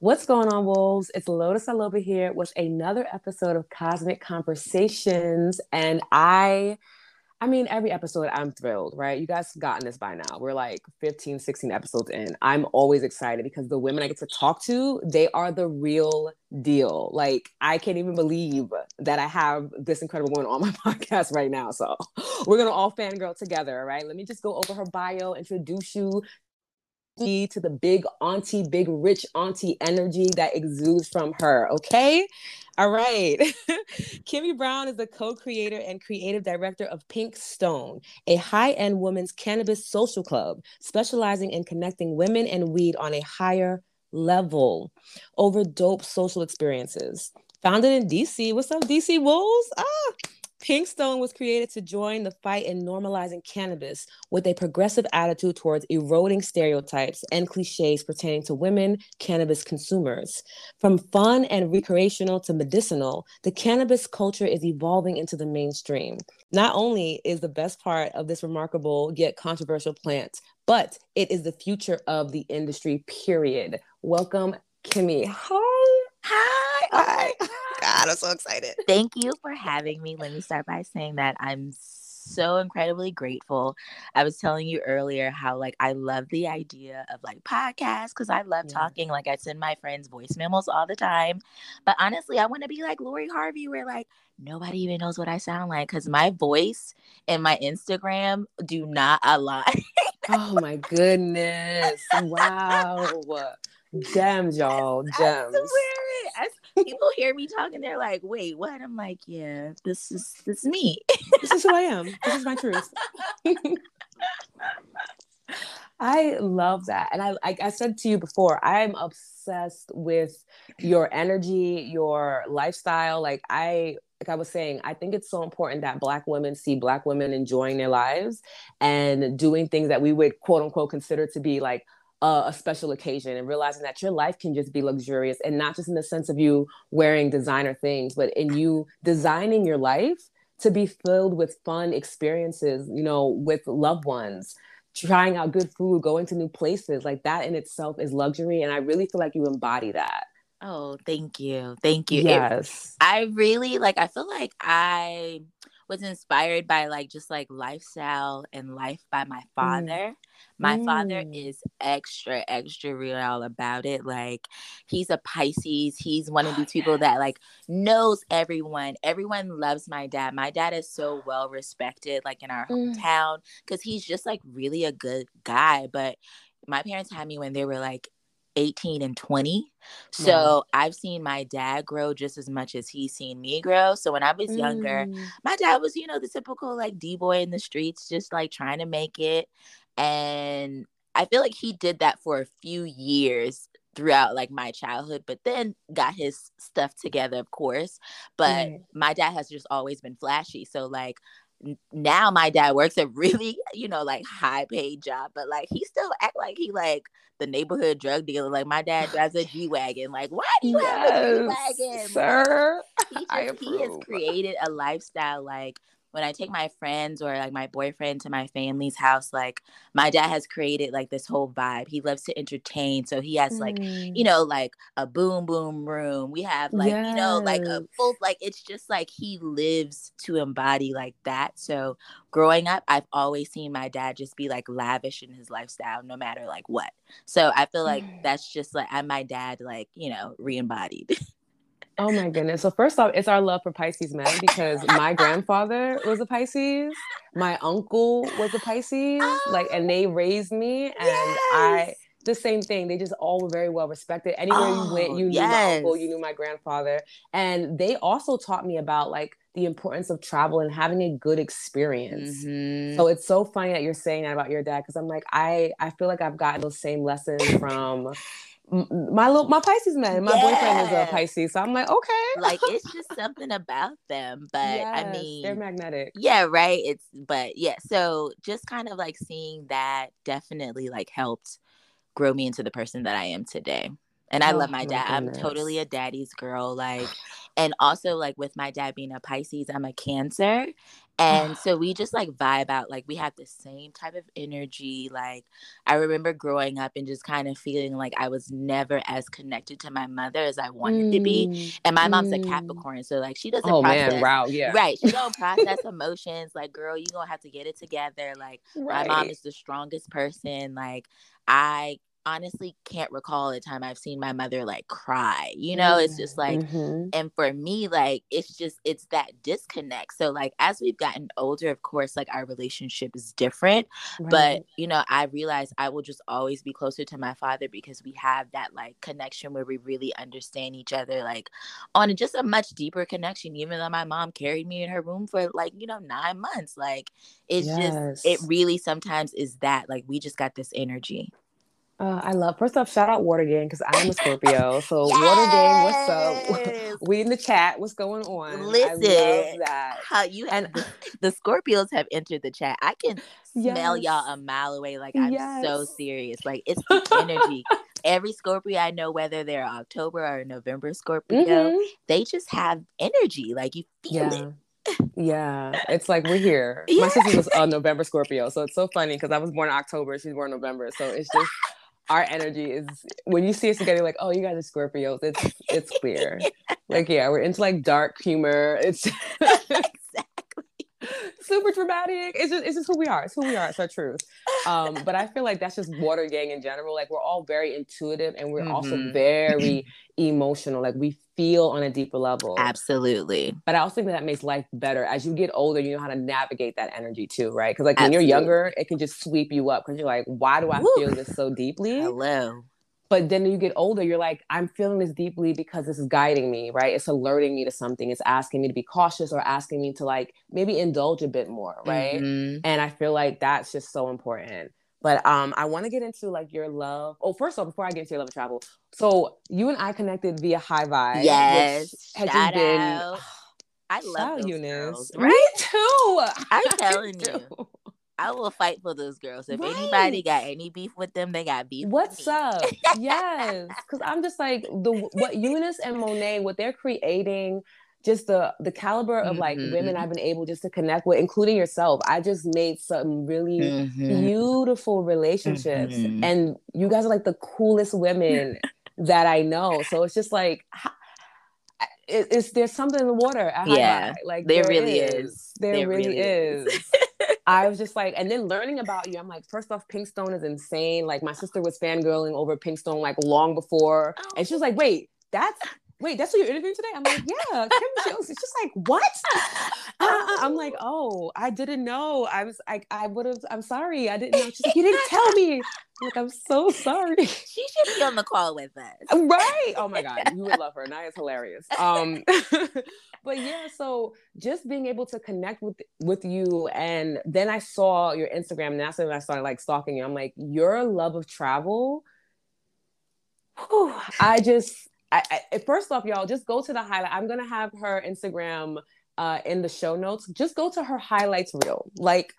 What's going on, wolves? It's Lotus Aloba here with another episode of Cosmic Conversations. And I, I mean, every episode I'm thrilled, right? You guys have gotten this by now. We're like 15, 16 episodes in. I'm always excited because the women I get to talk to, they are the real deal. Like, I can't even believe that I have this incredible woman on my podcast right now. So we're going to all fangirl together, right? Let me just go over her bio, introduce you to the big auntie, big rich auntie energy that exudes from her. Okay. All right. Kimmy Brown is the co creator and creative director of Pink Stone, a high end women's cannabis social club specializing in connecting women and weed on a higher level over dope social experiences. Founded in DC. What's up, DC Wolves? Ah, Pinkstone was created to join the fight in normalizing cannabis with a progressive attitude towards eroding stereotypes and cliches pertaining to women cannabis consumers. From fun and recreational to medicinal, the cannabis culture is evolving into the mainstream. Not only is the best part of this remarkable yet controversial plant, but it is the future of the industry, period. Welcome, Kimmy. Hi. Hi. Hi. God, I'm so excited. Thank you for having me. Let me start by saying that I'm so incredibly grateful. I was telling you earlier how like I love the idea of like podcasts because I love yeah. talking. Like I send my friends voice memos all the time. But honestly, I want to be like Lori Harvey, where like nobody even knows what I sound like because my voice and my Instagram do not align. oh my goodness. Wow. Gems, y'all. Gems. I I, people hear me talking, they're like, "Wait, what?" I'm like, "Yeah, this is this is me. this is who I am. This is my truth." I love that, and I like I said to you before, I'm obsessed with your energy, your lifestyle. Like I like I was saying, I think it's so important that Black women see Black women enjoying their lives and doing things that we would quote unquote consider to be like uh, a special occasion and realizing that your life can just be luxurious and not just in the sense of you wearing designer things, but in you designing your life to be filled with fun experiences, you know, with loved ones, trying out good food, going to new places. Like that in itself is luxury. And I really feel like you embody that. Oh, thank you. Thank you. Yes. It, I really like, I feel like I was inspired by like just like lifestyle and life by my mm. father. Mm. My mm. father is extra, extra real about it. Like he's a Pisces. He's one of these people that like knows everyone. Everyone loves my dad. My dad is so well respected, like in our mm. hometown, because he's just like really a good guy. But my parents had me when they were like 18 and 20. So. I've seen my dad grow just as much as he's seen me grow. So when I was younger, mm. my dad was, you know, the typical like D boy in the streets, just like trying to make it. And I feel like he did that for a few years throughout like my childhood, but then got his stuff together, of course. But mm. my dad has just always been flashy. So like now my dad works a really you know like high paid job but like he still act like he like the neighborhood drug dealer. Like my dad oh, drives a g-wagon. Like why do you yes, have a g-wagon? Sir. he, just, he has created a lifestyle like when I take my friends or like my boyfriend to my family's house, like my dad has created like this whole vibe. He loves to entertain. So he has like, mm. you know, like a boom boom room. We have like, yes. you know, like a full, like it's just like he lives to embody like that. So growing up, I've always seen my dad just be like lavish in his lifestyle, no matter like what. So I feel like mm. that's just like I'm my dad, like, you know, re embodied. Oh my goodness. So first off, it's our love for Pisces men because my grandfather was a Pisces, my uncle was a Pisces, like and they raised me and yes. I the same thing. They just all were very well respected. Anywhere oh, you went, you knew yes. my uncle, you knew my grandfather. And they also taught me about like the importance of travel and having a good experience. Mm-hmm. So it's so funny that you're saying that about your dad because I'm like, I I feel like I've gotten those same lessons from my little my Pisces man, my yeah. boyfriend is a Pisces, so I'm like, okay, like it's just something about them. But yes, I mean, they're magnetic. Yeah, right. It's but yeah, so just kind of like seeing that definitely like helped grow me into the person that I am today. And I oh, love my dad. My I'm totally a daddy's girl. Like, and also like with my dad being a Pisces, I'm a Cancer, and so we just like vibe out like we have the same type of energy like i remember growing up and just kind of feeling like i was never as connected to my mother as i wanted mm, to be mm, and my mom's a mm. capricorn so like she doesn't oh process, man wow yeah right she don't process emotions like girl you're gonna have to get it together like right. my mom is the strongest person like i honestly can't recall a time I've seen my mother like cry. You know, mm-hmm. it's just like, mm-hmm. and for me, like, it's just, it's that disconnect. So, like, as we've gotten older, of course, like, our relationship is different. Right. But, you know, I realize I will just always be closer to my father because we have that like connection where we really understand each other, like, on just a much deeper connection, even though my mom carried me in her room for like, you know, nine months. Like, it's yes. just, it really sometimes is that, like, we just got this energy. Uh, I love. First off, shout out Water Gang because I'm a Scorpio. So yes! Water Gang, what's up? we in the chat. What's going on? Listen, I love that. How you and the, the Scorpios have entered the chat. I can smell yes. y'all a mile away. Like I'm yes. so serious. Like it's the energy. Every Scorpio I know, whether they're October or November Scorpio, mm-hmm. they just have energy. Like you feel yeah. it yeah, it's like we're here. Yeah. My sister was a November Scorpio, so it's so funny because I was born in October, she's born in November, so it's just our energy is when you see us together, like, oh, you guys are Scorpios. It's it's clear. like, yeah, we're into like dark humor. It's exactly super dramatic. It's just it's just who we are. It's who we are. It's our truth. Um, but I feel like that's just Water Gang in general. Like we're all very intuitive and we're mm-hmm. also very emotional. Like we feel on a deeper level. Absolutely. But I also think that makes life better. As you get older, you know how to navigate that energy too, right? Because like Absolutely. when you're younger, it can just sweep you up because you're like, why do I Woo. feel this so deeply? Hello. But then you get older, you're like, I'm feeling this deeply because this is guiding me, right? It's alerting me to something. It's asking me to be cautious or asking me to like maybe indulge a bit more, right? Mm-hmm. And I feel like that's just so important. But um, I want to get into like your love. Oh, first of all, before I get into your love of travel, so you and I connected via High Vibe. Yes, has shout been, out. I love you girls. Right? Me too. I'm telling you. I will fight for those girls. If right. anybody got any beef with them, they got beef. What's up? yes, because I'm just like the what Eunice and Monet, what they're creating just the the caliber of like mm-hmm. women I've been able just to connect with, including yourself. I just made some really mm-hmm. beautiful relationships, mm-hmm. and you guys are like the coolest women that I know. So it's just like. It, it's there's something in the water. yeah, like there, there really is. is. There, there really is. I was just like, and then learning about you, I'm like, first off, Pinkstone is insane. Like my sister was fangirling over Pinkstone like long before, oh. and she was like, wait, that's wait, that's what you're interviewing today? I'm like, yeah, Kim Jones. It's just like, what? Uh, I'm like, oh, I didn't know. I was like, I would have, I'm sorry. I didn't know. She's like, you didn't tell me. I'm like, I'm so sorry. She should be on the call with us. Right. Oh my God. You would love her. Naya's hilarious. Um, but yeah, so just being able to connect with with you and then I saw your Instagram and that's when I started like stalking you. I'm like, your love of travel. Whew, I just I, I, first off, y'all, just go to the highlight. I'm gonna have her Instagram uh, in the show notes. Just go to her highlights reel, like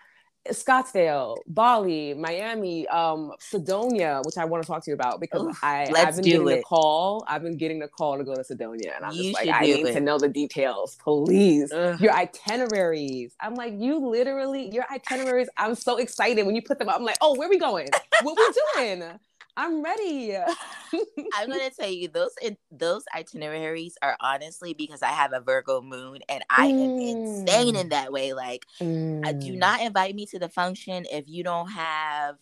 Scottsdale, Bali, Miami, um, Sedona, which I want to talk to you about because Oof, I, I've been getting it. the call. I've been getting the call to go to Sedona, and I'm you just like, I need it. to know the details, please. Ugh. Your itineraries. I'm like, you literally, your itineraries. I'm so excited when you put them up. I'm like, oh, where we going? What we doing? I'm ready. I'm gonna tell you those those itineraries are honestly because I have a Virgo moon and I mm. am insane in that way. Like, mm. do not invite me to the function if you don't have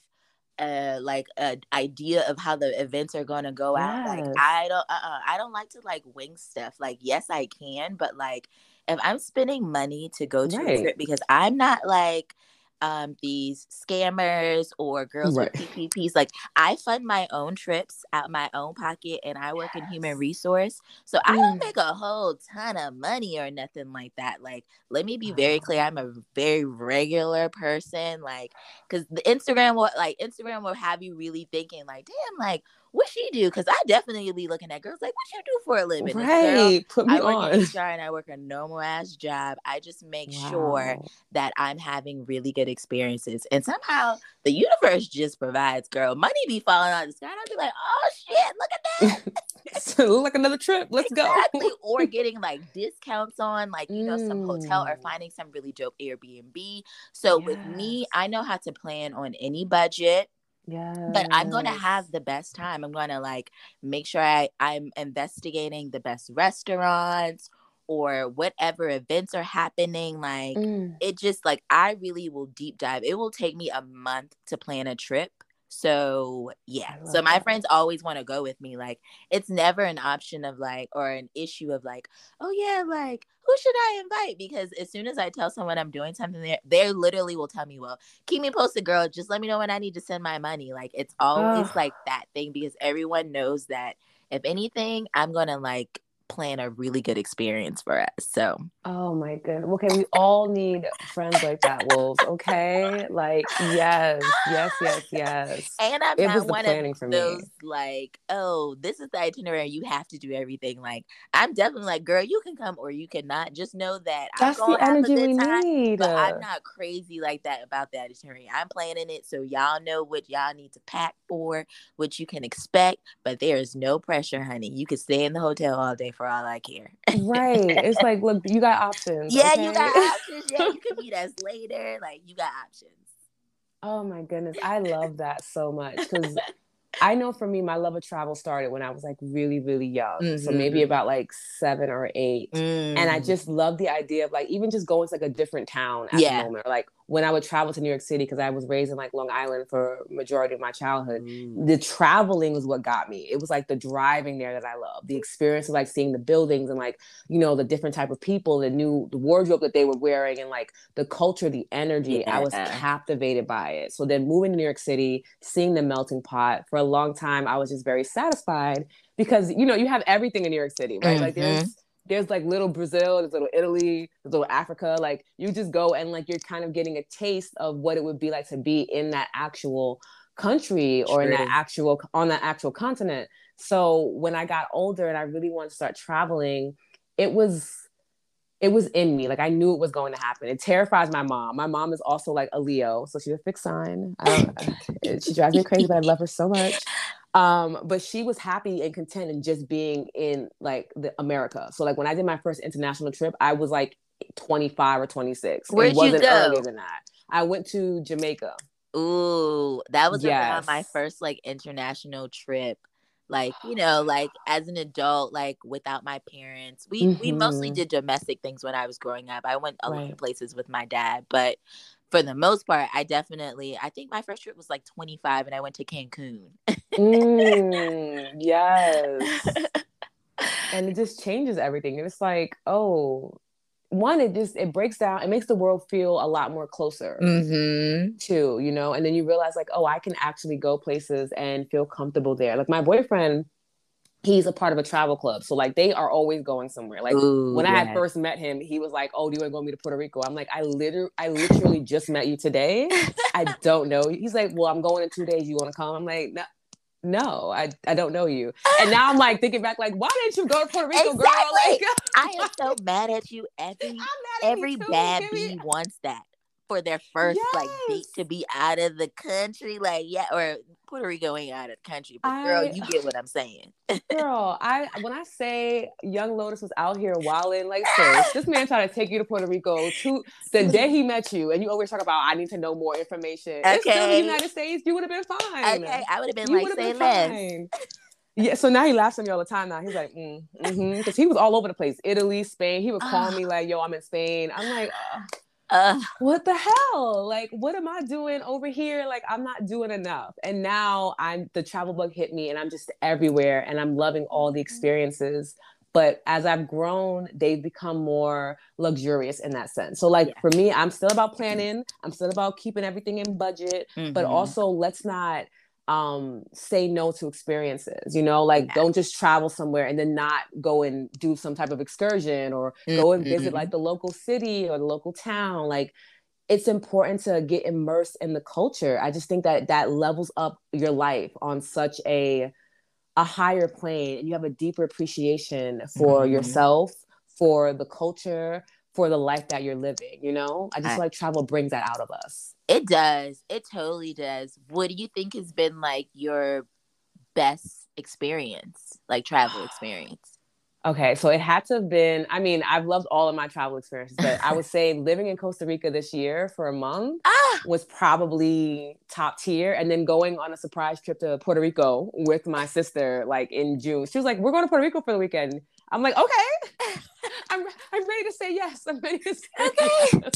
uh like an idea of how the events are gonna go yes. out. Like, I don't uh-uh, I don't like to like wing stuff. Like, yes, I can, but like if I'm spending money to go to right. a trip because I'm not like um, these scammers or girls right. with PPPs. Like I fund my own trips out my own pocket, and I work yes. in human resource, so I don't mm. make a whole ton of money or nothing like that. Like, let me be very clear: I'm a very regular person. Like, because the Instagram will like Instagram will have you really thinking like, damn, like what she do? Because I definitely be looking at girls like, what you do for a living? Right. Girl, Put me I work on. in HR and I work a normal ass job. I just make wow. sure that I'm having really good experiences. And somehow the universe just provides, girl. Money be falling out of the sky. And I'll be like, oh shit, look at that. look like another trip. Let's exactly. go. or getting like discounts on like you know some hotel or mm. finding some really dope Airbnb. So yes. with me, I know how to plan on any budget. Yeah. But I'm going to have the best time. I'm going to like make sure I, I'm investigating the best restaurants or whatever events are happening. Like mm. it just like I really will deep dive. It will take me a month to plan a trip. So yeah. So my that. friends always want to go with me. Like it's never an option of like or an issue of like, oh yeah, like who should I invite? Because as soon as I tell someone I'm doing something there, they literally will tell me, Well, keep me posted, girl. Just let me know when I need to send my money. Like it's always like that thing because everyone knows that if anything, I'm gonna like plan a really good experience for us. So, oh my goodness. Okay, we all need friends like that, wolves. Okay, like yes, yes, yes, yes. And I'm it not one of those me. like, oh, this is the itinerary. You have to do everything. Like, I'm definitely like, girl, you can come or you cannot. Just know that that's I'm the energy we time, need. But I'm not crazy like that about the itinerary. I'm planning it so y'all know what y'all need to pack for, what you can expect. But there is no pressure, honey. You can stay in the hotel all day for all I care. right. It's like, look, you got options. Yeah, okay? you got options. Yeah, you can meet us later. Like, you got options. Oh my goodness. I love that so much because I know for me, my love of travel started when I was like really, really young. Mm-hmm. So maybe about like seven or eight. Mm. And I mm. just love the idea of like even just going to like a different town at yeah. the moment. Or like when I would travel to New York City, because I was raised in like Long Island for majority of my childhood, mm. the traveling was what got me. It was like the driving there that I love. The experience of like seeing the buildings and like, you know, the different type of people, the new the wardrobe that they were wearing and like the culture, the energy. Yeah. I was captivated by it. So then moving to New York City, seeing the melting pot for a long time, I was just very satisfied because you know, you have everything in New York City, right? Mm-hmm. Like there's there's like little Brazil, there's little Italy, there's little Africa. Like you just go and like you're kind of getting a taste of what it would be like to be in that actual country or in that actual on that actual continent. So when I got older and I really wanted to start traveling, it was it was in me. Like I knew it was going to happen. It terrifies my mom. My mom is also like a Leo, so she's a fixed sign. Uh, she drives me crazy, but I love her so much. Um, but she was happy and content in just being in like the America. So like when I did my first international trip, I was like 25 or 26. Where'd it wasn't you go? earlier than that. I went to Jamaica. Ooh, that was yes. my first like international trip. Like, you know, like as an adult, like without my parents. We mm-hmm. we mostly mm-hmm. did domestic things when I was growing up. I went a lot of places with my dad, but for the most part, I definitely, I think my first trip was like 25 and I went to Cancun. mm, yes. and it just changes everything. It's like, oh, one, it just, it breaks down, it makes the world feel a lot more closer mm-hmm. too, you know? And then you realize like, oh, I can actually go places and feel comfortable there. Like my boyfriend, he's a part of a travel club. So like they are always going somewhere. Like Ooh, when I had first met him, he was like, "Oh, do you want to go with me to Puerto Rico?" I'm like, "I literally, I literally just met you today. I don't know." He's like, "Well, I'm going in two days. You want to come?" I'm like, "No." No, I, I don't know you. And now I'm like thinking back, like, why didn't you go to Puerto Rico, exactly. girl? Like, I am so mad at you. Every every bad bee wants that for their first yes. like date to be out of the country. Like, yeah, or Puerto Rico ain't out of the country, but girl, you get what I'm saying. girl, I when I say Young Lotus was out here wilding like this, this man tried to take you to Puerto Rico to the day he met you, and you always talk about I need to know more information. Okay, it's still the United States, you would have been fine. Okay, I would have been you like say less. Yeah, so now he laughs at me all the time. Now he's like, mm, mm-hmm, because he was all over the place, Italy, Spain. He would call me like, "Yo, I'm in Spain." I'm like, uh, what the hell? Like, what am I doing over here? Like, I'm not doing enough. And now I'm the travel bug hit me and I'm just everywhere and I'm loving all the experiences. But as I've grown, they've become more luxurious in that sense. So, like, yeah. for me, I'm still about planning, I'm still about keeping everything in budget, mm-hmm. but also let's not um say no to experiences you know like yeah. don't just travel somewhere and then not go and do some type of excursion or mm-hmm. go and visit like mm-hmm. the local city or the local town like it's important to get immersed in the culture i just think that that levels up your life on such a a higher plane and you have a deeper appreciation for mm-hmm. yourself for the culture for the life that you're living you know i just I, feel like travel brings that out of us it does. It totally does. What do you think has been like your best experience, like travel experience? Okay, so it had to have been. I mean, I've loved all of my travel experiences, but I would say living in Costa Rica this year for a month ah! was probably top tier. And then going on a surprise trip to Puerto Rico with my sister, like in June, she was like, "We're going to Puerto Rico for the weekend." I'm like, "Okay, I'm I'm ready to say yes. I'm ready to say okay. yes.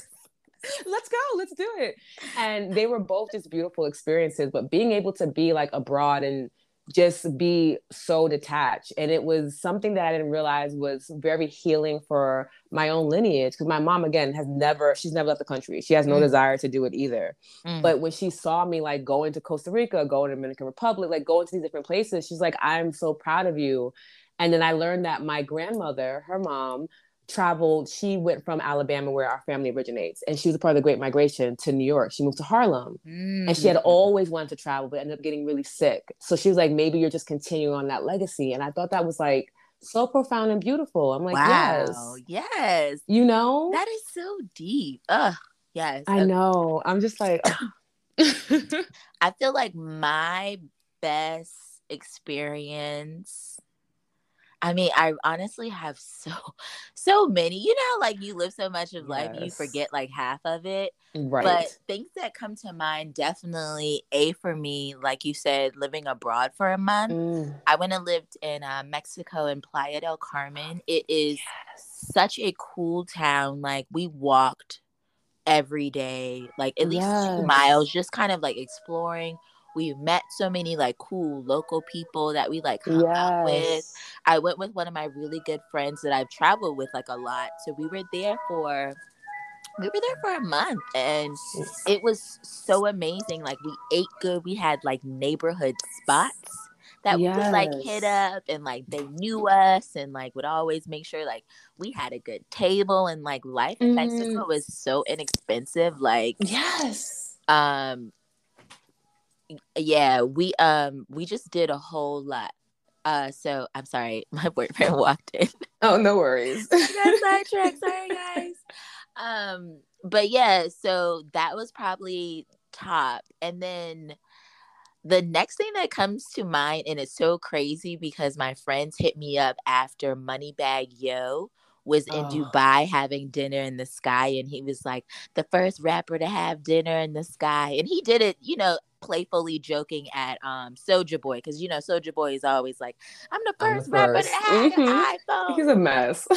Let's go. Let's do it." And they were both just beautiful experiences. But being able to be like abroad and just be so detached. And it was something that I didn't realize was very healing for my own lineage. Because my mom, again, has never, she's never left the country. She has no mm. desire to do it either. Mm. But when she saw me like going to Costa Rica, going to Dominican Republic, like going to these different places, she's like, I'm so proud of you. And then I learned that my grandmother, her mom, traveled, she went from Alabama, where our family originates, and she was a part of the Great Migration to New York. She moved to Harlem, mm. and she had mm. always wanted to travel, but ended up getting really sick. So she was like, maybe you're just continuing on that legacy. And I thought that was like so profound and beautiful. I'm like, wow, yes, yes, you know, that is so deep. Ugh, yes, I know. I'm just like, I feel like my best experience I mean, I honestly have so so many. You know, like you live so much of life, you forget like half of it. Right. But things that come to mind definitely a for me, like you said, living abroad for a month. Mm. I went and lived in uh, Mexico in Playa del Carmen. It is yes. such a cool town. Like we walked every day, like at least yes. two miles, just kind of like exploring we met so many like cool local people that we like hung yes. out with. I went with one of my really good friends that I've traveled with like a lot. So we were there for we were there for a month and it was so amazing. Like we ate good. We had like neighborhood spots that yes. we would like hit up and like they knew us and like would always make sure like we had a good table and like life in mm. Mexico was so inexpensive. Like yes. Um yeah, we um we just did a whole lot. Uh so I'm sorry, my boyfriend walked in. Oh, no worries. sorry guys. Um but yeah, so that was probably top. And then the next thing that comes to mind, and it's so crazy because my friends hit me up after Moneybagg Yo was in oh. Dubai having dinner in the sky and he was like the first rapper to have dinner in the sky and he did it you know playfully joking at um Soulja Boy because you know Soulja Boy is always like, "I'm the 1st rapper to have mm-hmm. an iPhone." He's a mess.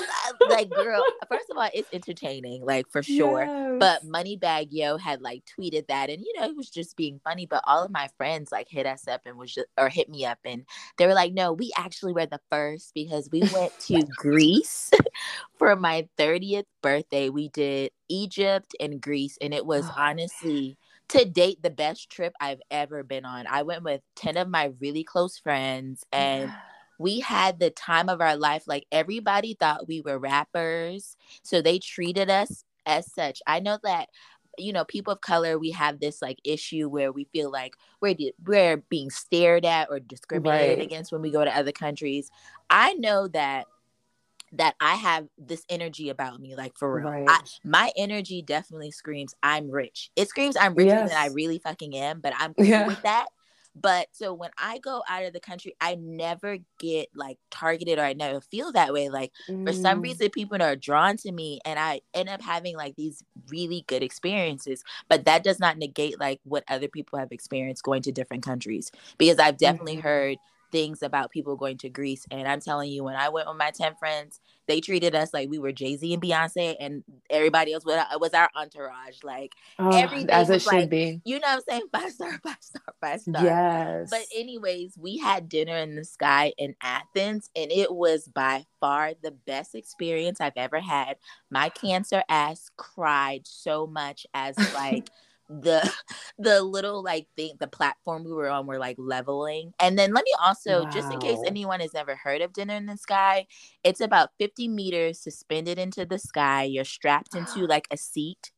like, girl, first of all, it's entertaining, like for sure. Yes. But Moneybagg Yo had like tweeted that, and you know, it was just being funny. But all of my friends like hit us up and was just or hit me up, and they were like, "No, we actually were the first because we went to Greece for my 30th birthday. We did Egypt and Greece, and it was honestly." To date the best trip I've ever been on. I went with 10 of my really close friends and yeah. we had the time of our life. Like everybody thought we were rappers. So they treated us as such. I know that you know people of color we have this like issue where we feel like we're we're being stared at or discriminated right. against when we go to other countries. I know that that I have this energy about me, like for real. Right. I, my energy definitely screams I'm rich. It screams I'm richer yes. than I really fucking am, but I'm cool yeah. with that. But so when I go out of the country, I never get like targeted or I never feel that way. Like mm. for some mm. reason, people are drawn to me and I end up having like these really good experiences. But that does not negate like what other people have experienced going to different countries because I've definitely mm-hmm. heard things about people going to Greece. And I'm telling you, when I went with my 10 friends, they treated us like we were Jay Z and Beyonce, and everybody else was, was our entourage. Like oh, everything as it should like, be. You know what I'm saying? Five star, five star, five star. Yes. But anyways, we had dinner in the sky in Athens, and it was by far the best experience I've ever had. My cancer ass cried so much as like the the little like thing the platform we were on were like leveling. And then let me also wow. just in case anyone has never heard of dinner in the sky it's about 50 meters suspended into the sky. You're strapped into like a seat.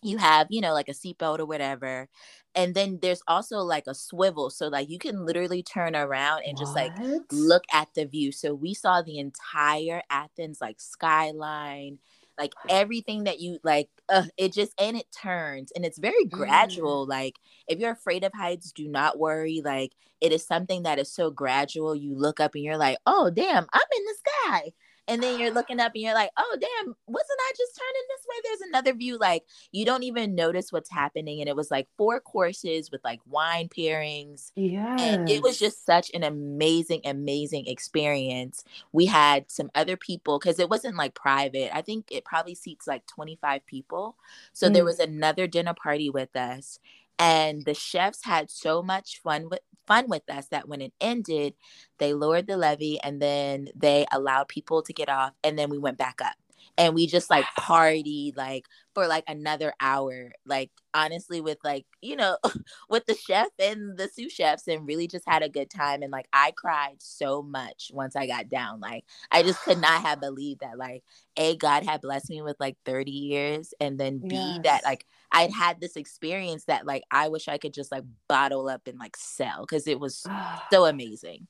You have you know like a seatbelt or whatever. And then there's also like a swivel. So like you can literally turn around and just like look at the view. So we saw the entire athens like skyline like everything that you like uh, it just and it turns and it's very gradual mm. like if you're afraid of heights do not worry like it is something that is so gradual you look up and you're like oh damn i'm in the sky and then you're looking up and you're like, oh damn, wasn't I just turning this way? There's another view. Like you don't even notice what's happening. And it was like four courses with like wine pairings. Yeah. And it was just such an amazing, amazing experience. We had some other people because it wasn't like private. I think it probably seats like 25 people. So mm. there was another dinner party with us and the chefs had so much fun with fun with us that when it ended, they lowered the levee and then they allowed people to get off and then we went back up. And we just like party like for like another hour. Like honestly, with like, you know, with the chef and the sous chefs and really just had a good time. And like I cried so much once I got down. Like I just could not have believed that like A, God had blessed me with like 30 years and then B yes. that like I'd had this experience that like I wish I could just like bottle up and like sell because it was so amazing.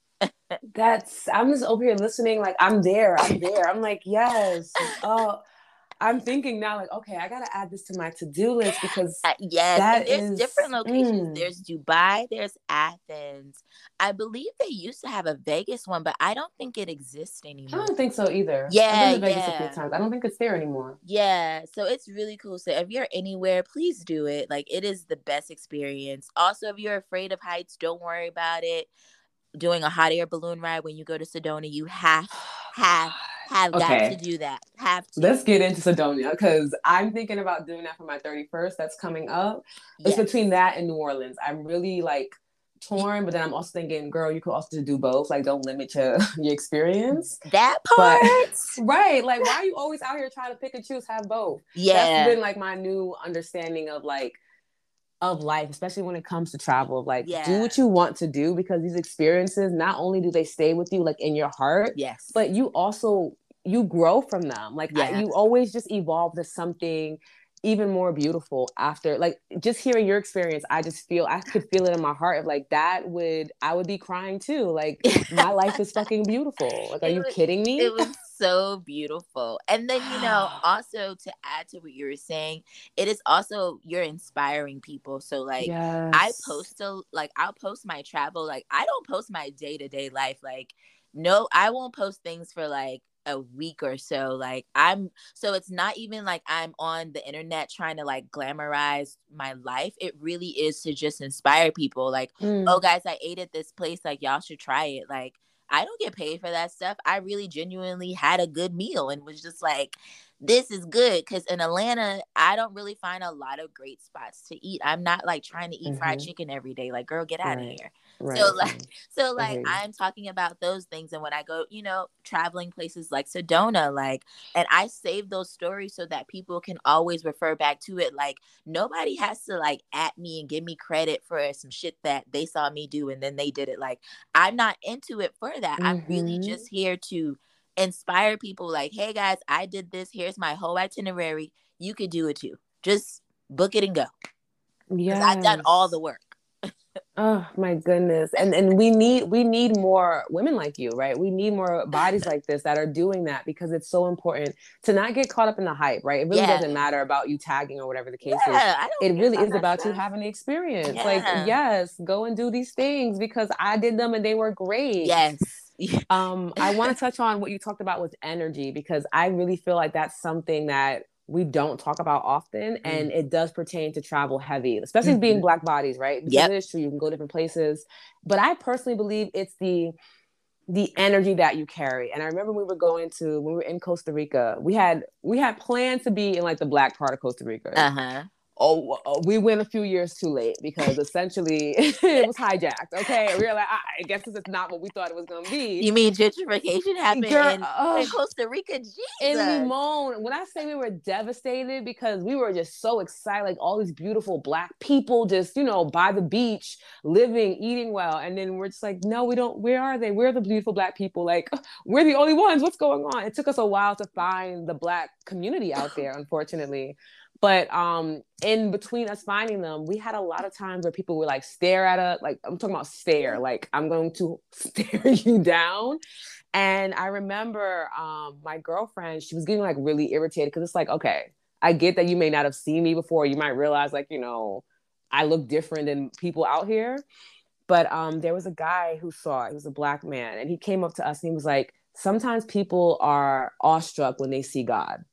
That's I'm just over here listening, like I'm there, I'm there. I'm like, yes. Oh, I'm thinking now, like, okay, I gotta add this to my to-do list because uh, yes, there's is, different locations. Mm. There's Dubai, there's Athens. I believe they used to have a Vegas one, but I don't think it exists anymore. I don't think so either. Yeah, I've been to Vegas yeah. a few times. I don't think it's there anymore. Yeah, so it's really cool. So if you're anywhere, please do it. Like it is the best experience. Also, if you're afraid of heights, don't worry about it. Doing a hot air balloon ride when you go to Sedona, you have have have okay. got to do that. Have to. Let's get into Sedona because I'm thinking about doing that for my 31st. That's coming up. Yes. It's between that and New Orleans. I'm really like torn, but then I'm also thinking, girl, you could also do both. Like, don't limit your your experience. That part, but, right? Like, why are you always out here trying to pick and choose? Have both. Yeah, that's been like my new understanding of like of life, especially when it comes to travel. Like, yeah. do what you want to do because these experiences not only do they stay with you like in your heart, yes, but you also you grow from them. Like, yes. I, you always just evolve to something even more beautiful after like just hearing your experience i just feel i could feel it in my heart of like that would i would be crying too like my life is fucking beautiful like are it you was, kidding me it was so beautiful and then you know also to add to what you were saying it is also you're inspiring people so like yes. i post a like i'll post my travel like i don't post my day-to-day life like no i won't post things for like a week or so like i'm so it's not even like i'm on the internet trying to like glamorize my life it really is to just inspire people like mm. oh guys i ate at this place like y'all should try it like i don't get paid for that stuff i really genuinely had a good meal and was just like this is good because in Atlanta, I don't really find a lot of great spots to eat. I'm not like trying to eat mm-hmm. fried chicken every day. Like, girl, get out right. of here. Right. So like, so like, I'm talking about those things. And when I go, you know, traveling places like Sedona, like, and I save those stories so that people can always refer back to it. Like, nobody has to like at me and give me credit for some shit that they saw me do and then they did it. Like, I'm not into it for that. Mm-hmm. I'm really mm-hmm. just here to inspire people like, hey guys, I did this. Here's my whole itinerary. You could do it too. Just book it and go. Yeah. I've done all the work. Oh my goodness. And and we need we need more women like you, right? We need more bodies like this that are doing that because it's so important to not get caught up in the hype, right? It really yeah. doesn't matter about you tagging or whatever the case yeah, is. It really is about stuff. you having the experience. Yeah. Like, yes, go and do these things because I did them and they were great. Yes um, I want to touch on what you talked about with energy because I really feel like that's something that we don't talk about often mm. and it does pertain to travel heavy especially mm-hmm. being black bodies right? Yeah, it is true you can go different places. But i personally believe it's the the energy that you carry. And i remember we were going to when we were in costa rica we had we had planned to be in like the black part of costa rica. Uh-huh oh, oh, we went a few years too late because essentially it was hijacked. Okay, we were like, I guess this is not what we thought it was going to be. You mean gentrification happened Girl, in, uh, in, Costa Rica? Jesus. In Limon, when I say we were devastated because we were just so excited, like all these beautiful black people just you know by the beach, living, eating well, and then we're just like, no, we don't. Where are they? Where are the beautiful black people? Like we're the only ones. What's going on? It took us a while to find the black community out there, unfortunately. But um, in between us finding them, we had a lot of times where people would like stare at us. Like I'm talking about stare. Like I'm going to stare you down. And I remember um, my girlfriend. She was getting like really irritated because it's like, okay, I get that you may not have seen me before. You might realize like you know, I look different than people out here. But um, there was a guy who saw it. He was a black man, and he came up to us and he was like, "Sometimes people are awestruck when they see God."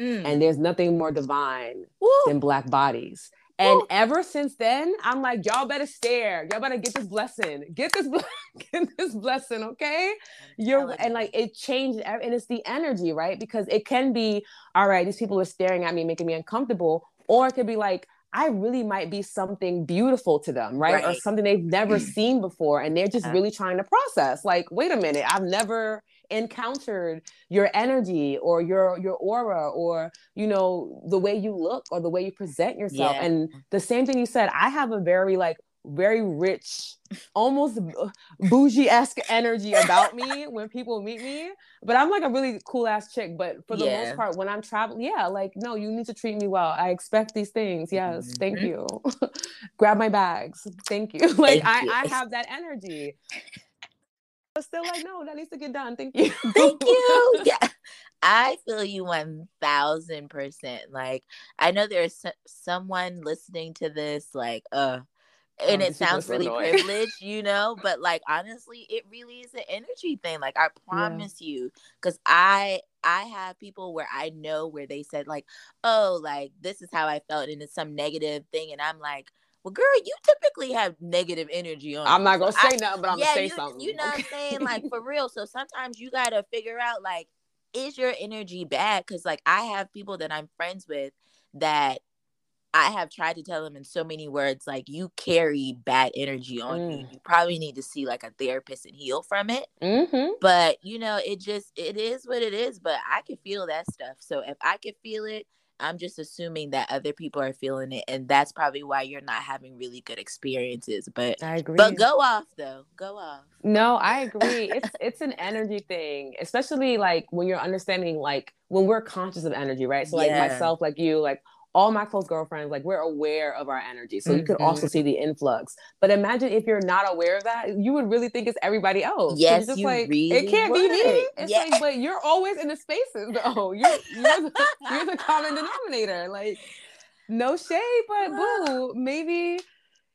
Mm. And there's nothing more divine Woo. than black bodies. And Woo. ever since then, I'm like, y'all better stare. Y'all better get this blessing. Get this, get this blessing, okay? You're and like it changed, and it's the energy, right? Because it can be, all right, these people are staring at me, making me uncomfortable, or it could be like, I really might be something beautiful to them, right? right. Or something they've never seen before, and they're just really trying to process. Like, wait a minute, I've never encountered your energy or your your aura or you know the way you look or the way you present yourself yeah. and the same thing you said i have a very like very rich almost bougie-esque energy about me when people meet me but i'm like a really cool ass chick but for the yeah. most part when i'm traveling yeah like no you need to treat me well i expect these things yes mm-hmm. thank you grab my bags thank you like thank I, you. I have that energy but still like no that needs to get done. Thank you. Thank you. Yeah. I feel you 1000% like i know there's someone listening to this like uh and oh, it sounds really privileged, you know, but like honestly, it really is an energy thing. Like I promise yeah. you, because I I have people where I know where they said like, oh, like this is how I felt, and it's some negative thing, and I'm like, well, girl, you typically have negative energy on. I'm not gonna say I, nothing, but I'm yeah, gonna say you, something. You know okay. what I'm saying? Like for real. So sometimes you gotta figure out like, is your energy bad? Because like I have people that I'm friends with that I have tried to tell them in so many words, like you carry bad energy on mm. you. You probably need to see like a therapist and heal from it. Mm-hmm. But you know, it just it is what it is. But I can feel that stuff. So if I can feel it, I'm just assuming that other people are feeling it, and that's probably why you're not having really good experiences. But I agree. But go off though. Go off. No, I agree. it's it's an energy thing, especially like when you're understanding like when we're conscious of energy, right? So like yeah. myself, like you, like all my close girlfriends, like we're aware of our energy. So mm-hmm. you could also mm-hmm. see the influx. But imagine if you're not aware of that, you would really think it's everybody else. Yes, just you like really it can't would. be me. It's yeah. like, but you're always in the spaces though. You're you're the, you're the common denominator. Like no shade, but boo, maybe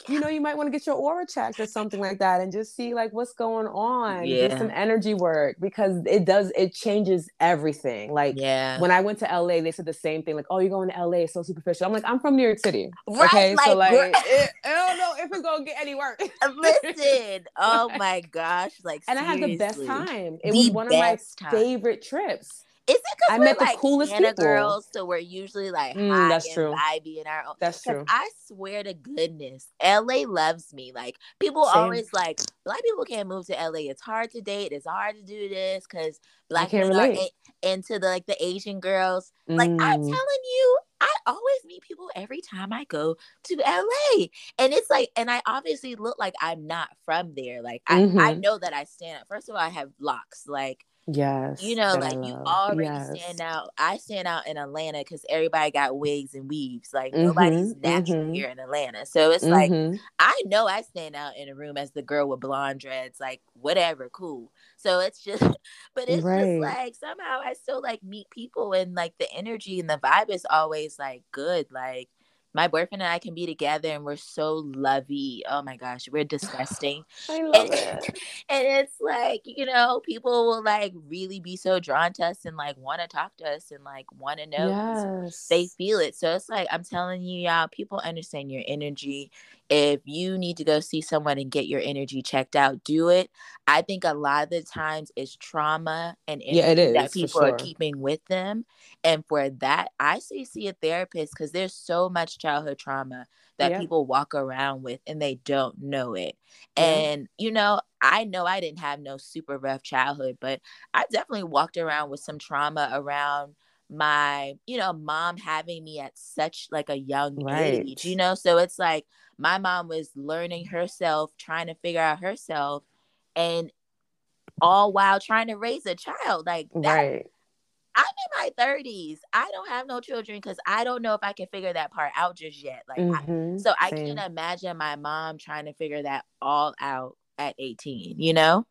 you know, you might want to get your aura checked or something like that and just see like what's going on. Yeah. Do some energy work because it does it changes everything. Like yeah. when I went to LA, they said the same thing, like, oh, you're going to LA, so superficial. I'm like, I'm from New York City. Right, okay. Like, so like it, I don't know if it's gonna get any worse. Listen, oh my gosh. Like and seriously. I had the best time. It the was one of my time. favorite trips. Is it because I met the like coolest Santa people. girls, so we're usually like mm, high that's and true. vibey in our own. That's true. I swear to goodness, LA loves me. Like people Same. always like black people can't move to LA. It's hard to date. It's hard to do this because black people are in, into the like the Asian girls. Mm. Like I'm mm. telling you, I always meet people every time I go to LA. And it's like, and I obviously look like I'm not from there. Like mm-hmm. I, I mm-hmm. know that I stand up. First of all, I have locks. Like Yes. You know, like you already yes. stand out. I stand out in Atlanta because everybody got wigs and weaves. Like mm-hmm, nobody's natural mm-hmm. here in Atlanta. So it's mm-hmm. like I know I stand out in a room as the girl with blonde dreads, like whatever, cool. So it's just but it's right. just like somehow I still like meet people and like the energy and the vibe is always like good. Like my boyfriend and I can be together and we're so lovey. Oh my gosh, we're disgusting. I love and, it. And it's like, you know, people will like really be so drawn to us and like want to talk to us and like want to know. Yes. They feel it. So it's like, I'm telling you, y'all, people understand your energy if you need to go see someone and get your energy checked out, do it. I think a lot of the times it's trauma and yeah, it is, that people sure. are keeping with them. And for that, I say see a therapist because there's so much childhood trauma that yeah. people walk around with and they don't know it. Yeah. And, you know, I know I didn't have no super rough childhood, but I definitely walked around with some trauma around my you know mom having me at such like a young right. age you know so it's like my mom was learning herself, trying to figure out herself, and all while trying to raise a child. Like that, right. I'm in my 30s. I don't have no children because I don't know if I can figure that part out just yet. Like, mm-hmm, I, so I can imagine my mom trying to figure that all out at 18. You know?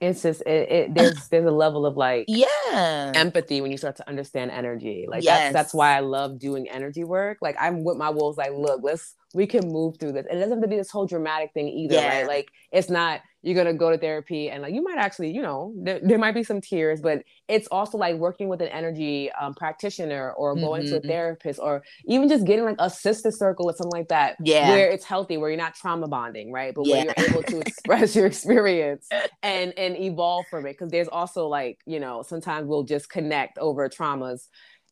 it's just it, it, there's there's a level of like yeah empathy when you start to understand energy like yes. that's that's why i love doing energy work like i'm with my wolves like look let's we can move through this and it doesn't have to be this whole dramatic thing either yeah. right like it's not you're gonna go to therapy and like you might actually you know there, there might be some tears but it's also like working with an energy um, practitioner or going mm-hmm. to a mm-hmm. therapist or even just getting like a sister circle or something like that yeah where it's healthy where you're not trauma bonding right but yeah. where you're able to express your experience and and evolve from it because there's also like you know sometimes we'll just connect over traumas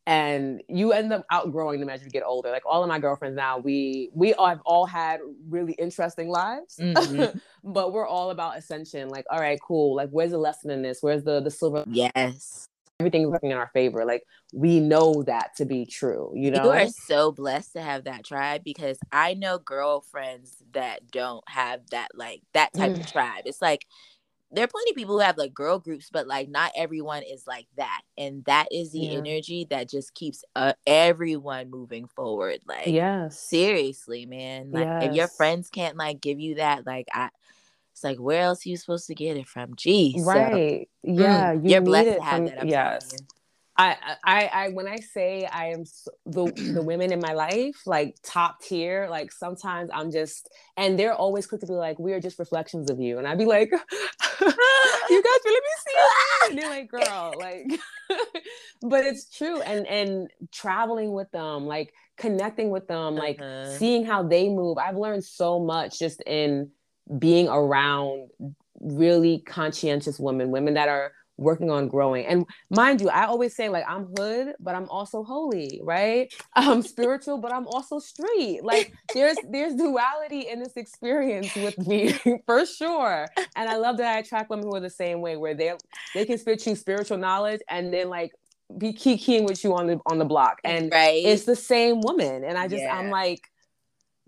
and you end up outgrowing them as you get older. Like all of my girlfriends now, we we have all had really interesting lives, mm-hmm. but we're all about ascension. Like, all right, cool. Like, where's the lesson in this? Where's the the silver? Yes, everything's working in our favor. Like, we know that to be true. You know, you are so blessed to have that tribe because I know girlfriends that don't have that like that type mm. of tribe. It's like there are plenty of people who have like girl groups, but like not everyone is like that. And that is the yeah. energy that just keeps uh, everyone moving forward. Like, yes, seriously, man. Like, yes. if your friends can't like give you that, like, I, it's like, where else are you supposed to get it from? Geez, right? So, yeah, mm, you are blessed to have from, that. I'm yes. I, I, I, when I say I am the the women in my life, like top tier, like sometimes I'm just, and they're always quick to be like, we are just reflections of you, and I'd be like, you guys really be seeing And they're like, girl, like, but it's true, and and traveling with them, like connecting with them, like uh-huh. seeing how they move. I've learned so much just in being around really conscientious women, women that are working on growing. And mind you, I always say like I'm hood, but I'm also holy, right? I'm spiritual, but I'm also street. Like there's there's duality in this experience with me for sure. And I love that I attract women who are the same way, where they they can spit you spiritual knowledge and then like be key keying with you on the on the block. And right. it's the same woman. And I just yeah. I'm like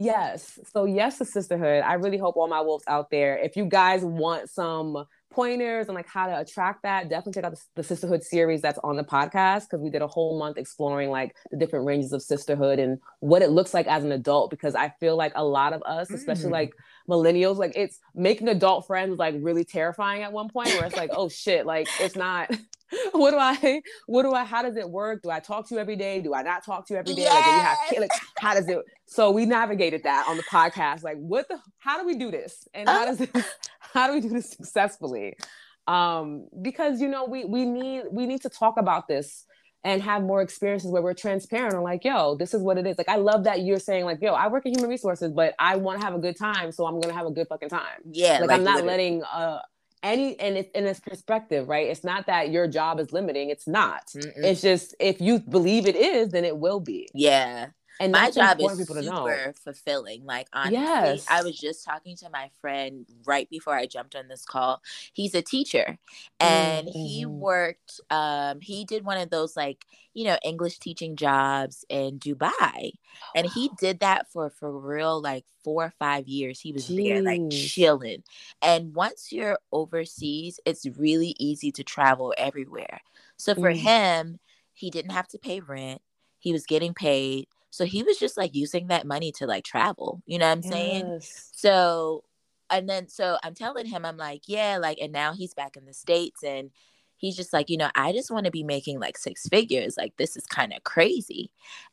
Yes. So yes to sisterhood. I really hope all my wolves out there, if you guys want some pointers on like how to attract that, definitely check out the, the sisterhood series that's on the podcast because we did a whole month exploring like the different ranges of sisterhood and what it looks like as an adult. Because I feel like a lot of us, especially mm. like millennials, like it's making adult friends like really terrifying at one point where it's like, oh shit, like it's not. what do I, what do I, how does it work? Do I talk to you every day? Do I not talk to you every day? Yes. Like, do we have, like, how does it, so we navigated that on the podcast. Like, what the, how do we do this? And how does this, how do we do this successfully? Um, because, you know, we, we need, we need to talk about this and have more experiences where we're transparent and like, yo, this is what it is. Like, I love that you're saying, like, yo, I work in human resources, but I want to have a good time, so I'm gonna have a good fucking time. Yeah, like, like I'm not literally. letting uh any and it's in its perspective, right? It's not that your job is limiting. It's not. Mm-mm. It's just if you believe it is, then it will be. Yeah. And my job is super fulfilling. Like honestly, yes. I was just talking to my friend right before I jumped on this call. He's a teacher, and mm-hmm. he worked. Um, he did one of those like you know English teaching jobs in Dubai, and he did that for for real like four or five years. He was Jeez. there like chilling. And once you're overseas, it's really easy to travel everywhere. So for mm. him, he didn't have to pay rent. He was getting paid so he was just like using that money to like travel. You know what I'm yes. saying? So, and then so I'm telling him, I'm like, yeah, like, and now he's back in the States and he's just like, you know, I just want to be making like six figures. Like, this is kind of crazy.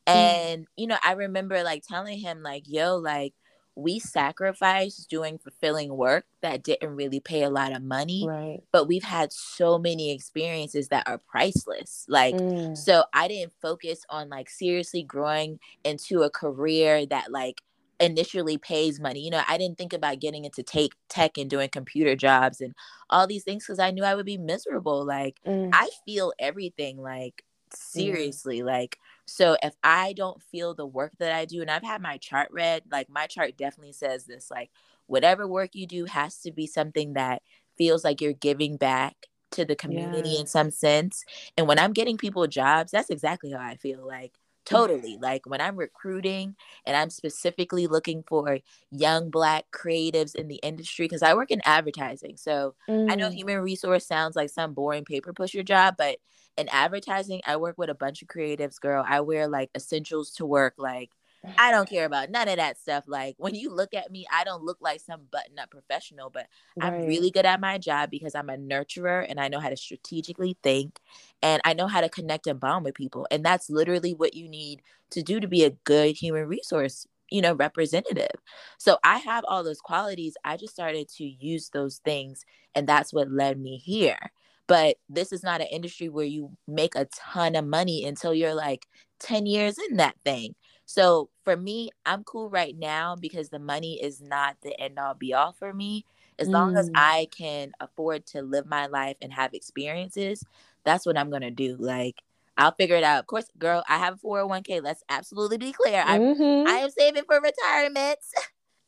Mm. And, you know, I remember like telling him, like, yo, like, we sacrificed doing fulfilling work that didn't really pay a lot of money right but we've had so many experiences that are priceless like mm. so i didn't focus on like seriously growing into a career that like initially pays money you know i didn't think about getting into take tech and doing computer jobs and all these things because i knew i would be miserable like mm. i feel everything like seriously mm. like so if I don't feel the work that I do, and I've had my chart read, like my chart definitely says this like, whatever work you do has to be something that feels like you're giving back to the community yeah. in some sense. And when I'm getting people jobs, that's exactly how I feel like totally like when i'm recruiting and i'm specifically looking for young black creatives in the industry because i work in advertising so mm. i know mm. human resource sounds like some boring paper pusher job but in advertising i work with a bunch of creatives girl i wear like essentials to work like I don't care about none of that stuff. Like when you look at me, I don't look like some button up professional, but right. I'm really good at my job because I'm a nurturer and I know how to strategically think and I know how to connect and bond with people. And that's literally what you need to do to be a good human resource, you know, representative. So I have all those qualities. I just started to use those things and that's what led me here. But this is not an industry where you make a ton of money until you're like 10 years in that thing. So for me, I'm cool right now because the money is not the end all be all for me. As mm. long as mm. I can afford to live my life and have experiences, that's what I'm gonna do. Like I'll figure it out. Of course, girl, I have a 401k. Let's absolutely be clear. Mm-hmm. I am saving for retirement.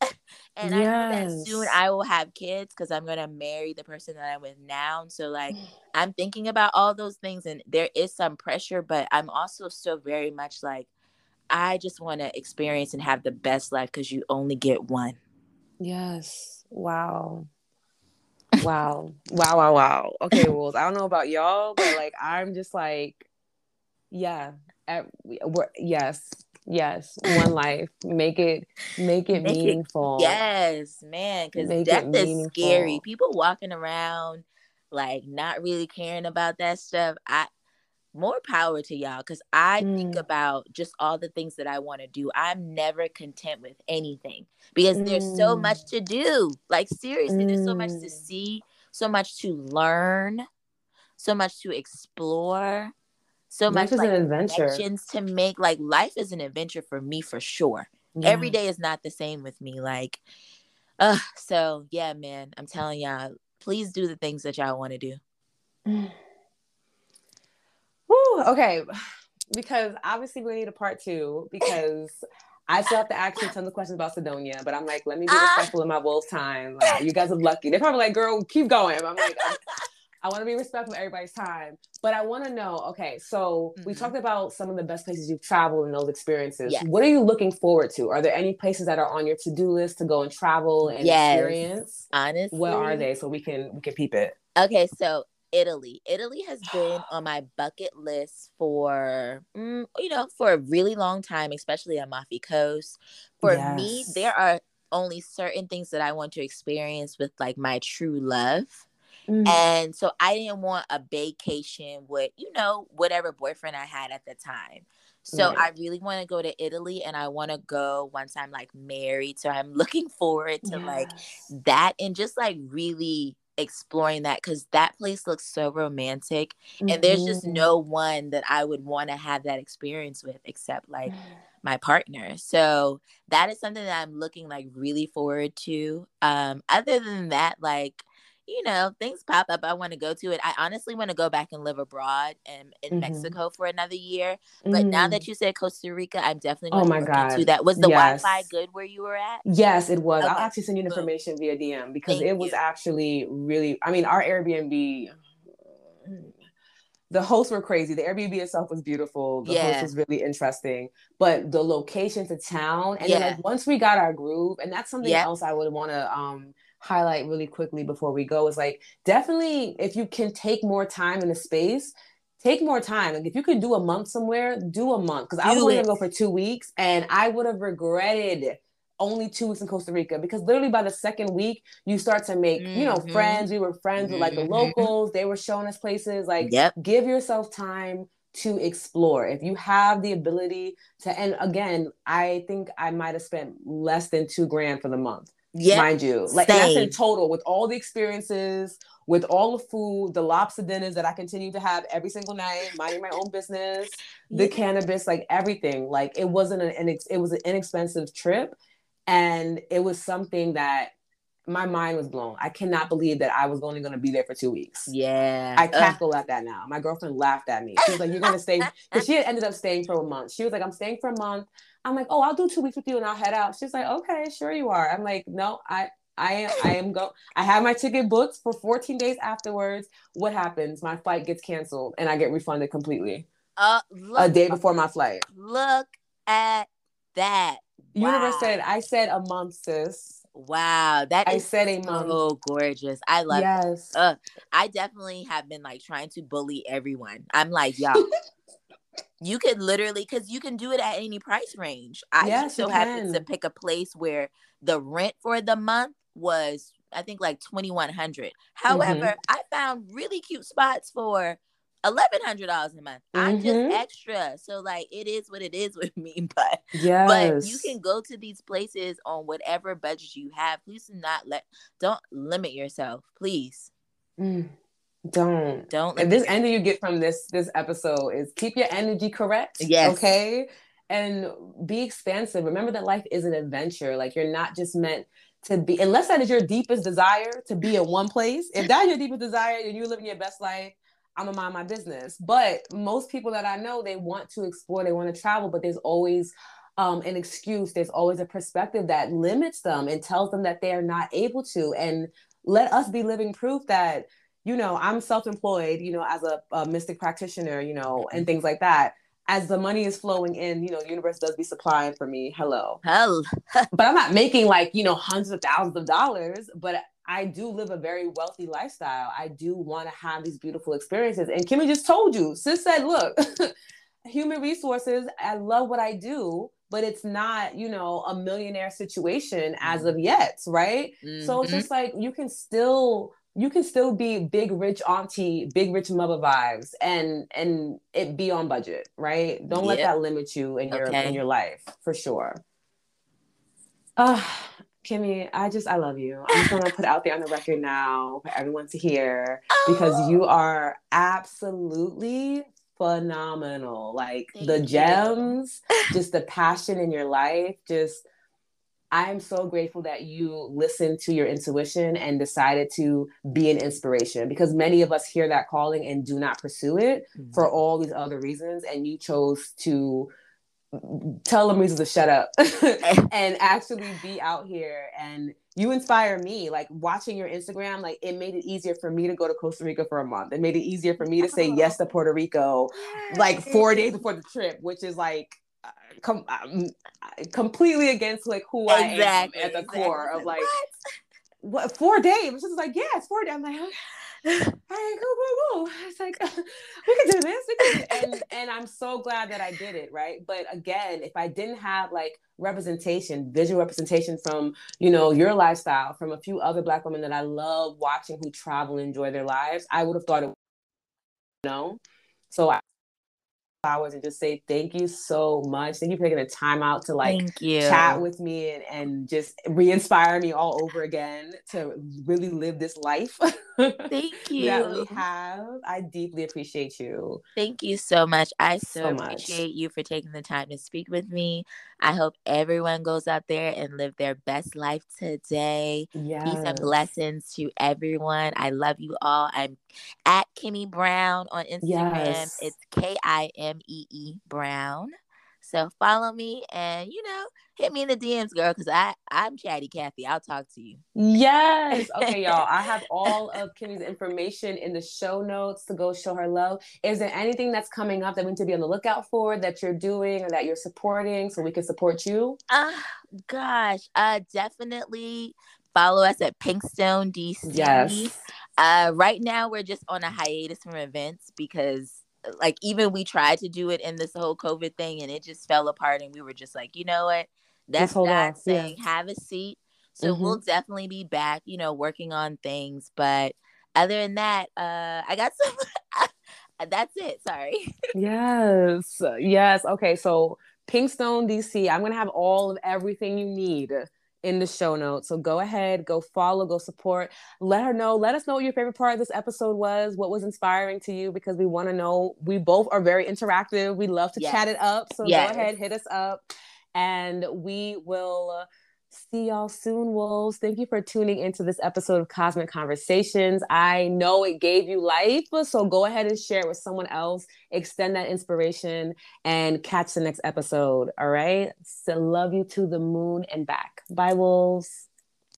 and yes. I know that soon I will have kids because I'm gonna marry the person that I'm with now. So like I'm thinking about all those things and there is some pressure, but I'm also still very much like I just want to experience and have the best life because you only get one. Yes. Wow. Wow. wow. Wow. Wow. Okay, Wolves. I don't know about y'all, but like I'm just like, yeah. At, yes. Yes. One life. Make it make it make meaningful. It, yes, man. Because death is scary. People walking around like not really caring about that stuff. I more power to y'all because I mm. think about just all the things that I want to do. I'm never content with anything because mm. there's so much to do. Like, seriously, mm. there's so much to see, so much to learn, so much to explore, so life much like, an adventure. to make. Like, life is an adventure for me for sure. Yeah. Every day is not the same with me. Like, uh, so yeah, man, I'm telling y'all, please do the things that y'all want to do. Woo, okay. Because obviously we need a part two because I still have to ask you tons of questions about Sedona, but I'm like, let me be ah. respectful of my wolf time. Like, you guys are lucky. They're probably like, girl, keep going. I'm like, I'm, i want to be respectful of everybody's time. But I want to know, okay, so mm-hmm. we talked about some of the best places you've traveled and those experiences. Yes. What are you looking forward to? Are there any places that are on your to-do list to go and travel and yes. experience? Honestly. What are they so we can we can peep it? Okay, so Italy. Italy has been on my bucket list for, mm, you know, for a really long time, especially on Amalfi Coast. For yes. me, there are only certain things that I want to experience with like my true love. Mm. And so I didn't want a vacation with, you know, whatever boyfriend I had at the time. So right. I really want to go to Italy and I want to go once I'm like married. So I'm looking forward to yes. like that and just like really exploring that because that place looks so romantic mm-hmm. and there's just mm-hmm. no one that i would want to have that experience with except like my partner so that is something that i'm looking like really forward to um other than that like you know, things pop up. I want to go to it. I honestly want to go back and live abroad and in mm-hmm. Mexico for another year. But mm. now that mm. you said Costa Rica, I'm definitely going oh my to God. into that. Was the yes. Wi-Fi good where you were at? Yes, it was. Okay. I'll actually send you information via DM because Thank it was you. actually really. I mean, our Airbnb. The hosts were crazy. The Airbnb itself was beautiful. The yeah. host was really interesting, but the location to town, and yeah. then like once we got our groove, and that's something yeah. else I would want to um highlight really quickly before we go is like definitely if you can take more time in a space take more time like if you can do a month somewhere do a month because i was only gonna go for two weeks and i would have regretted only two weeks in Costa Rica because literally by the second week you start to make mm-hmm. you know mm-hmm. friends. We were friends mm-hmm. with like the mm-hmm. locals. They were showing us places. Like yep. give yourself time to explore. If you have the ability to, and again, I think I might have spent less than two grand for the month yeah, mind you. Like that's in total with all the experiences, with all the food, the lobster dinners that I continue to have every single night, minding my own business, the yeah. cannabis, like everything. Like it wasn't an, an it was an inexpensive trip, and it was something that my mind was blown. I cannot believe that I was only going to be there for two weeks. Yeah. I cackle at that now. My girlfriend laughed at me. She was like, You're going to stay. Because she had ended up staying for a month. She was like, I'm staying for a month. I'm like, Oh, I'll do two weeks with you and I'll head out. She's like, Okay, sure you are. I'm like, No, I. I am I am go I have my ticket booked for 14 days afterwards. What happens? My flight gets canceled and I get refunded completely. Uh, look, a day before my flight. Look at that. Wow. Universe said, I said a month, sis. Wow, that I said a month. so gorgeous. I love yes. Uh, I definitely have been like trying to bully everyone. I'm like, y'all, you could literally because you can do it at any price range. I yes, so happened to pick a place where the rent for the month was I think like twenty one hundred. However, mm-hmm. I found really cute spots for eleven hundred dollars a month. Mm-hmm. I'm just mm-hmm. extra, so like it is what it is with me. But yes. but you can go to these places on whatever budget you have. Please do not let don't limit yourself, please. Mm. Don't don't. And this ending you get from this this episode is keep your energy correct. Yes. Okay. And be expansive. Remember that life is an adventure. Like you're not just meant to be, unless that is your deepest desire to be in one place. If that's your deepest desire and you're living your best life, I'm gonna mind my business. But most people that I know, they want to explore, they want to travel, but there's always um, an excuse. There's always a perspective that limits them and tells them that they are not able to. And let us be living proof that you know, I'm self-employed, you know, as a, a mystic practitioner, you know, and things like that. As the money is flowing in, you know, the universe does be supplying for me. Hello. Hell. but I'm not making like, you know, hundreds of thousands of dollars, but I do live a very wealthy lifestyle. I do want to have these beautiful experiences. And Kimee just told you, sis said, look, human resources, I love what I do, but it's not, you know, a millionaire situation as of yet, right? Mm-hmm. So it's mm-hmm. just like you can still you can still be big rich auntie, big rich mother vibes, and and it be on budget, right? Don't let that limit you in your okay. in your life for sure. Uh, Kimee, I just I love you. I'm just gonna put out there on the record now for everyone to hear because oh. you are absolutely phenomenal. Like Thank the gems, just the passion in your life, just I'm so grateful that you listened to your intuition and decided to be an inspiration because many of us hear that calling and do not pursue it mm-hmm. for all these other reasons. And you chose to tell them reasons to shut up and actually be out here and you inspire me like watching your instagram like it made it easier for me to go to costa rica for a month it made it easier for me to say yes to puerto rico like four days before the trip which is like com- um, completely against like who exactly, I am at the exactly. core of like what? what four days. It's like yeah, it's four days. I'm like. all right, go, go, go. It's like we can do this. Can And and I'm so glad that I did it, right? But again, if I didn't have like representation, visual representation from you know your lifestyle, from a few other black women that I love watching who travel and enjoy their lives, I would have thought it. You know, so I flowers and just say thank you so much. Thank you for taking the time out to like chat with me and, and just re-inspire me all over again to really live this life. Thank you. that we have. I deeply appreciate you. Thank you so much. I so, so appreciate you for taking the time to speak with me. I hope everyone goes out there and live their best life today. Yes. Peace and blessings to everyone. I love you all. I'm at Kimee Brown on Instagram. Yes. It's K I M E E Brown. So follow me and you know, hit me in the DMs, girl, because I I'm chatty Kathy. I'll talk to you. Yes. Okay, y'all. I have all of Kimee's information in the show notes to go show her love. Is there anything that's coming up that we need to be on the lookout for that you're doing or that you're supporting so we can support you? Uh gosh. Uh definitely follow us at Pinkstone DC. Yes. Uh right now we're just on a hiatus from events because like even we tried to do it in this whole COVID thing and it just fell apart and we were just like, you know what? That's God saying yeah. have a seat. So mm-hmm. we'll definitely be back, you know, working on things. But other than that, uh I got some that's it. Sorry. yes. Yes. Okay. So Pinkstone DC, I'm gonna have all of everything you need in the show notes. So go ahead, go follow, go support. Let her know. Let us know what your favorite part of this episode was, what was inspiring to you, because we want to know. We both are very interactive. We love to yes. chat it up. So yes. go ahead, hit us up, and we will. See y'all soon, wolves. Thank you for tuning into this episode of Cosmic Conversations. I know it gave you life, so go ahead and share it with someone else. Extend that inspiration and catch the next episode. All right. So love you to the moon and back. Bye, wolves.